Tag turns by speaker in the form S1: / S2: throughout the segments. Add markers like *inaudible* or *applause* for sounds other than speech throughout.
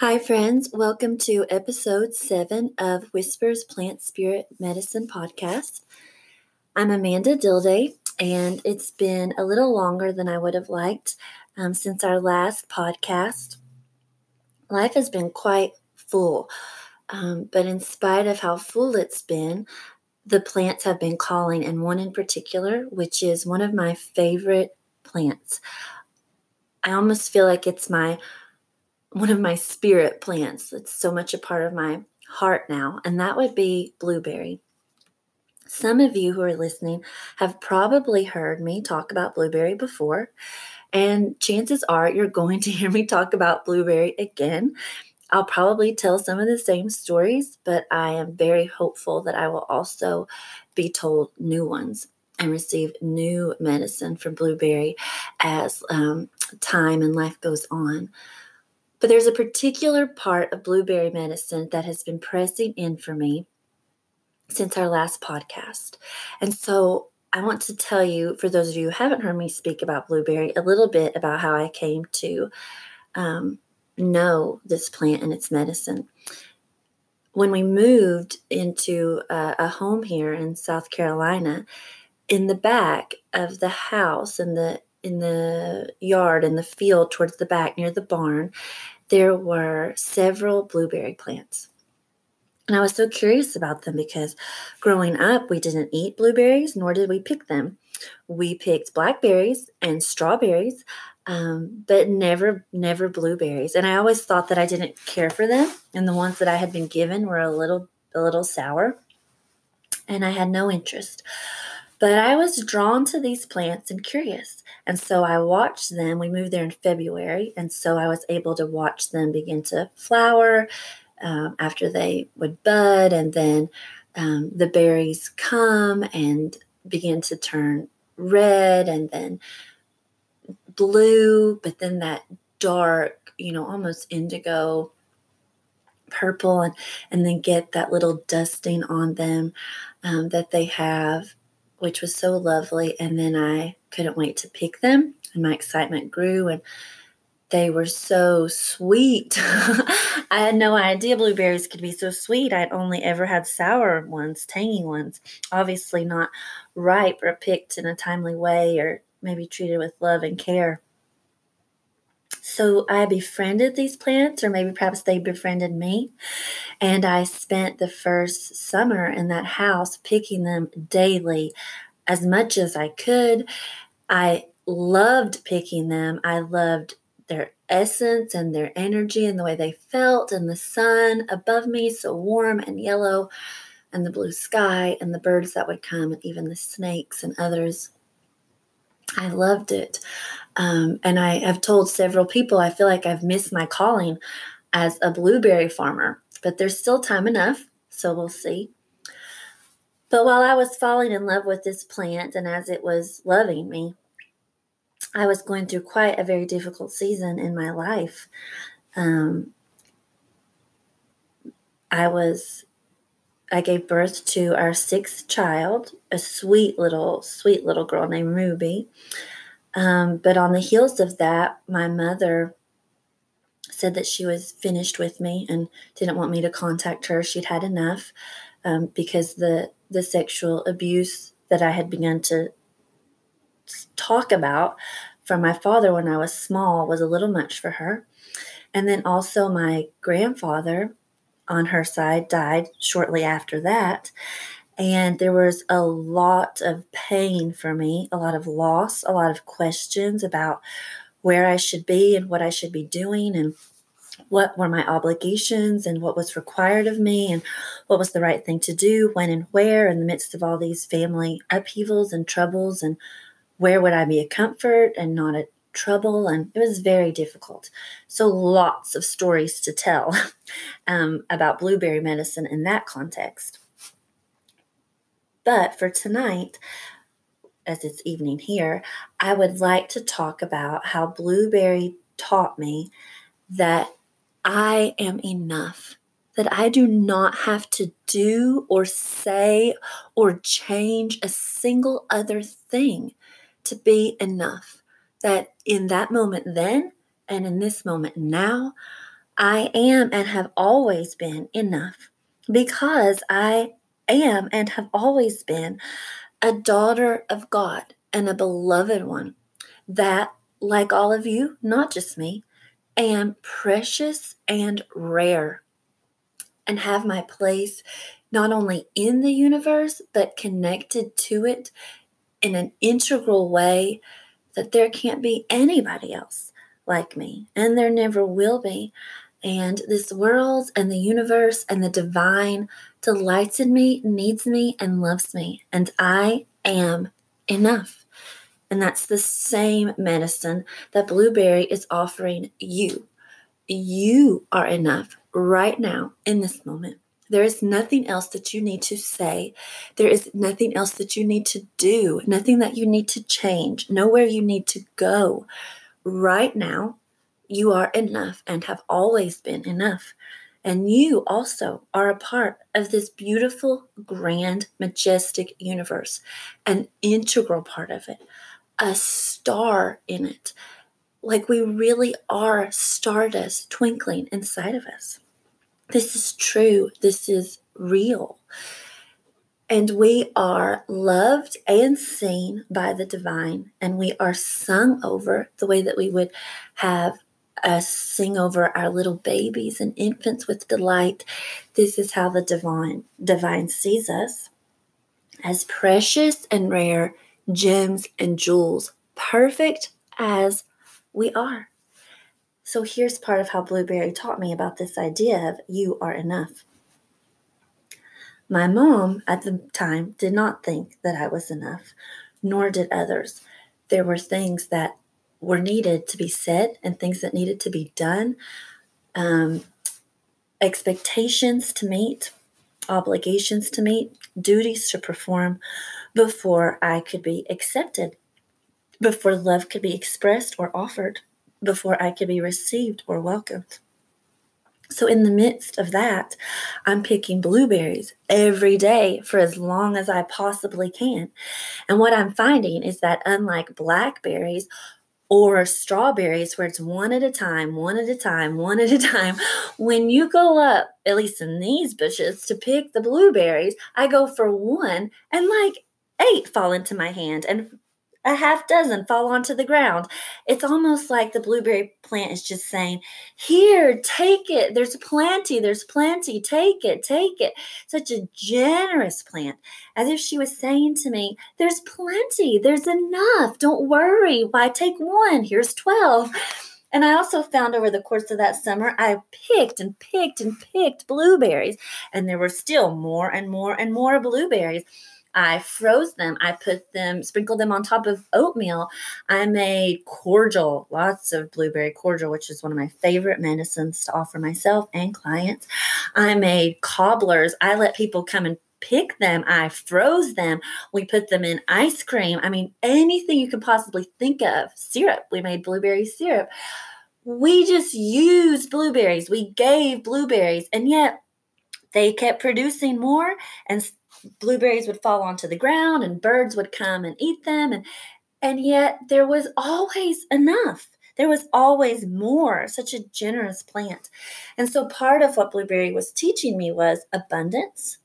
S1: Hi, friends. Welcome to episode seven of Whispers Plant Spirit Medicine podcast. I'm Amanda Dilday, and it's been a little longer than I would have liked um, since our last podcast. Life has been quite full, um, but in spite of how full it's been, the plants have been calling, and one in particular, which is one of my favorite plants. I almost feel like it's my one of my spirit plants. It's so much a part of my heart now, and that would be blueberry. Some of you who are listening have probably heard me talk about blueberry before, and chances are you're going to *laughs* hear me talk about blueberry again. I'll probably tell some of the same stories, but I am very hopeful that I will also be told new ones and receive new medicine from blueberry as um, time and life goes on. But there's a particular part of blueberry medicine that has been pressing in for me since our last podcast. And so I want to tell you, for those of you who haven't heard me speak about blueberry, a little bit about how I came to um, know this plant and its medicine. When we moved into a, a home here in South Carolina, in the back of the house, in the in the yard in the field towards the back near the barn, there were several blueberry plants. And I was so curious about them because growing up, we didn't eat blueberries, nor did we pick them. We picked blackberries and strawberries, um, but never, never blueberries. And I always thought that I didn't care for them, and the ones that I had been given were a little, a little sour, and I had no interest. But I was drawn to these plants and curious. And so I watched them. We moved there in February. And so I was able to watch them begin to flower um, after they would bud. And then um, the berries come and begin to turn red and then blue, but then that dark, you know, almost indigo purple and and then get that little dusting on them um, that they have which was so lovely. And then I couldn't wait to pick them, and my excitement grew. And they were so sweet. *laughs* I had no idea blueberries could be so sweet. I'd only ever had sour ones, tangy ones, obviously not ripe or picked in a timely way or maybe treated with love and care. So I befriended these plants, or maybe perhaps they befriended me. And I spent the first summer in that house picking them daily as much as I could. I loved picking them. I loved their essence and their energy and the way they felt, and the sun above me, so warm and yellow, and the blue sky, and the birds that would come, and even the snakes and others. I loved it. Um, and I have told several people I feel like I've missed my calling as a blueberry farmer, but there's still time enough, so we'll see. But while I was falling in love with this plant and as it was loving me, I was going through quite a very difficult season in my life. Um, I was I gave birth to our sixth child, a sweet little, sweet little girl named Ruby. Um, but on the heels of that, my mother said that she was finished with me and didn't want me to contact her. She'd had enough um, because the the sexual abuse that I had begun to talk about from my father when I was small was a little much for her. And then also my grandfather on her side died shortly after that. And there was a lot of pain for me, a lot of loss, a lot of questions about where I should be and what I should be doing and what were my obligations and what was required of me and what was the right thing to do when and where in the midst of all these family upheavals and troubles and where would I be a comfort and not a trouble, and it was very difficult. So, lots of stories to tell *laughs* um, about blueberry medicine in that context. But for tonight, as it's evening here, I would like to talk about how blueberry taught me that I am enough, that I do not have to do or say or change a single other thing to be enough. That in that moment then and in this moment now, I am and have always been enough. Because I am and have always been a daughter of God and a beloved one. That, like all of you, not just me, am precious and rare and have my place not only in the universe, but connected to it in an integral way that there can't be anybody else like me, and there never will be. And this world and the universe and the divine delights in me, needs me, and loves me. And I am enough. And that's the same medicine that Blueberry is offering you. You are enough right now in this moment. There is nothing else that you need to say. There is nothing else that you need to do, nothing that you need to change, nowhere you need to go. Right now, you are enough and have always been enough. And you also are a part of this beautiful, grand, majestic universe, an integral part of it, a star in it. Like we really are stardust twinkling inside of us. This is true. This is real. And we are loved and seen by the divine, and we are sung over the way that we would have us sing over our little babies and infants with delight. This is how the divine divine sees us as precious and rare gems and jewels, perfect as we are. So here's part of how Blueberry taught me about this idea of you are enough. My mom at the time did not think that I was enough, nor did others. There were things that were needed to be said and things that needed to be done, um, expectations to meet, obligations to meet, duties to perform before I could be accepted, before love could be expressed or offered before I could be received or welcomed. So, in the midst of that, I'm picking blueberries every day for as long as I possibly can. And what I'm finding is that, unlike blackberries or strawberries, where it's one at a time, one at a time, one at a time, *laughs* when you go up, at least in these bushes, to pick the blueberries, I go for one and like eight fall into my hand. And a half dozen fall onto the ground. It's almost like the blueberry plant is just saying, Here, take it. There's plenty. There's plenty. Take it. Take it. Such a generous plant. As if she was saying to me, There's plenty. There's enough. Don't worry. Why take one? Here's 12. And I also found over the course of that summer, I picked and picked and picked blueberries, and there were still more and more and more blueberries. I froze them. I put them, sprinkled them on top of oatmeal. I made cordial, lots of blueberry cordial, which is one of my favorite medicines to offer myself and clients. I made cobblers. I let people come and pick them. I froze them. We put them in ice cream. I mean, anything you could possibly think of. Syrup. We made blueberry syrup. We just used blueberries. We gave blueberries. And yet, they kept producing more and blueberries would fall onto the ground and birds would come and eat them and and yet there was always enough there was always more such a generous plant and so part of what blueberry was teaching me was abundance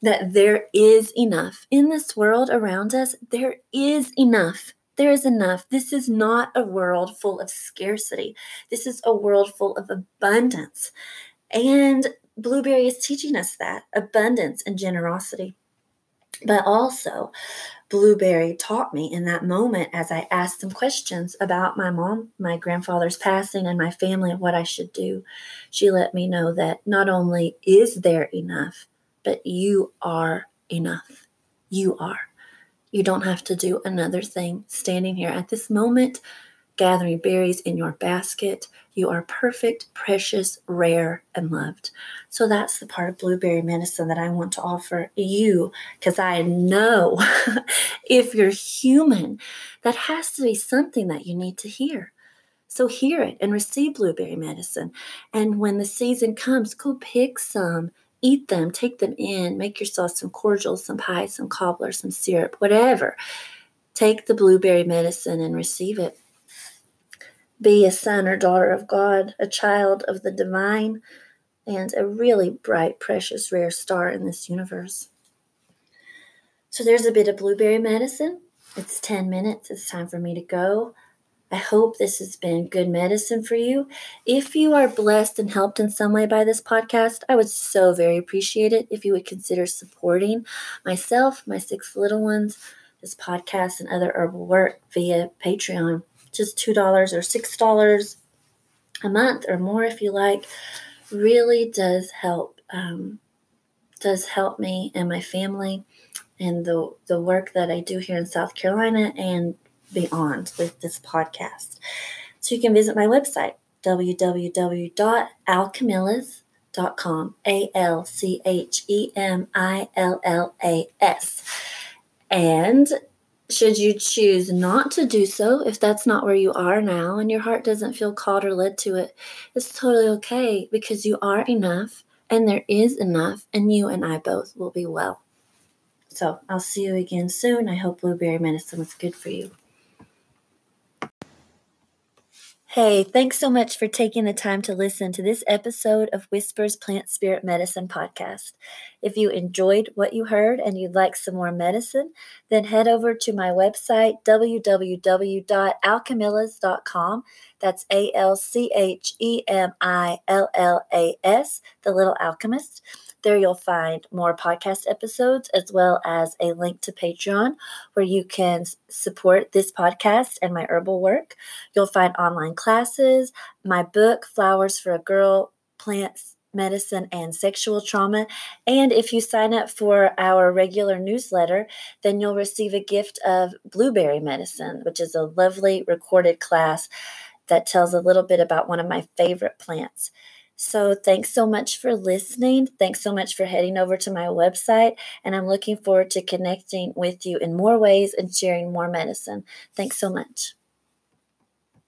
S1: that there is enough in this world around us there is enough there is enough. This is not a world full of scarcity. This is a world full of abundance. And Blueberry is teaching us that abundance and generosity. But also, Blueberry taught me in that moment as I asked some questions about my mom, my grandfather's passing, and my family and what I should do. She let me know that not only is there enough, but you are enough. You are. You don't have to do another thing standing here at this moment gathering berries in your basket. You are perfect, precious, rare, and loved. So that's the part of blueberry medicine that I want to offer you because I know *laughs* if you're human, that has to be something that you need to hear. So hear it and receive blueberry medicine. And when the season comes, go pick some eat them, take them in, make yourself some cordials, some pies, some cobbler, some syrup, whatever. Take the blueberry medicine and receive it. Be a son or daughter of God, a child of the divine, and a really bright, precious, rare star in this universe. So there's a bit of blueberry medicine. It's 10 minutes. It's time for me to go. I hope this has been good medicine for you. If you are blessed and helped in some way by this podcast, I would so very appreciate it if you would consider supporting myself, my six little ones, this podcast, and other herbal work via Patreon. Just $2 or $6 a month or more if you like really does help um, does help me and my family and the the work that I do here in South Carolina and beyond with this podcast. So you can visit my website www.alchemillas.com a l c h e m i l l a s and should you choose not to do so, if that's not where you are now and your heart doesn't feel called or led to it, it's totally okay because you are enough and there is enough, and you and I both will be well. So I'll see you again soon. I hope blueberry medicine was good for you. Hey, thanks so much for taking the time to listen to this episode of Whispers Plant Spirit Medicine podcast. If you enjoyed what you heard and you'd like some more medicine, then head over to my website, www.alchemillas.com. That's A L C H E M I L L A S, the little alchemist. There you'll find more podcast episodes as well as a link to Patreon where you can support this podcast and my herbal work. You'll find online classes, my book, Flowers for a Girl, Plants, medicine and sexual trauma. And if you sign up for our regular newsletter, then you'll receive a gift of blueberry medicine, which is a lovely recorded class that tells a little bit about one of my favorite plants. So, thanks so much for listening. Thanks so much for heading over to my website. And I'm looking forward to connecting with you in more ways and sharing more medicine. Thanks so much.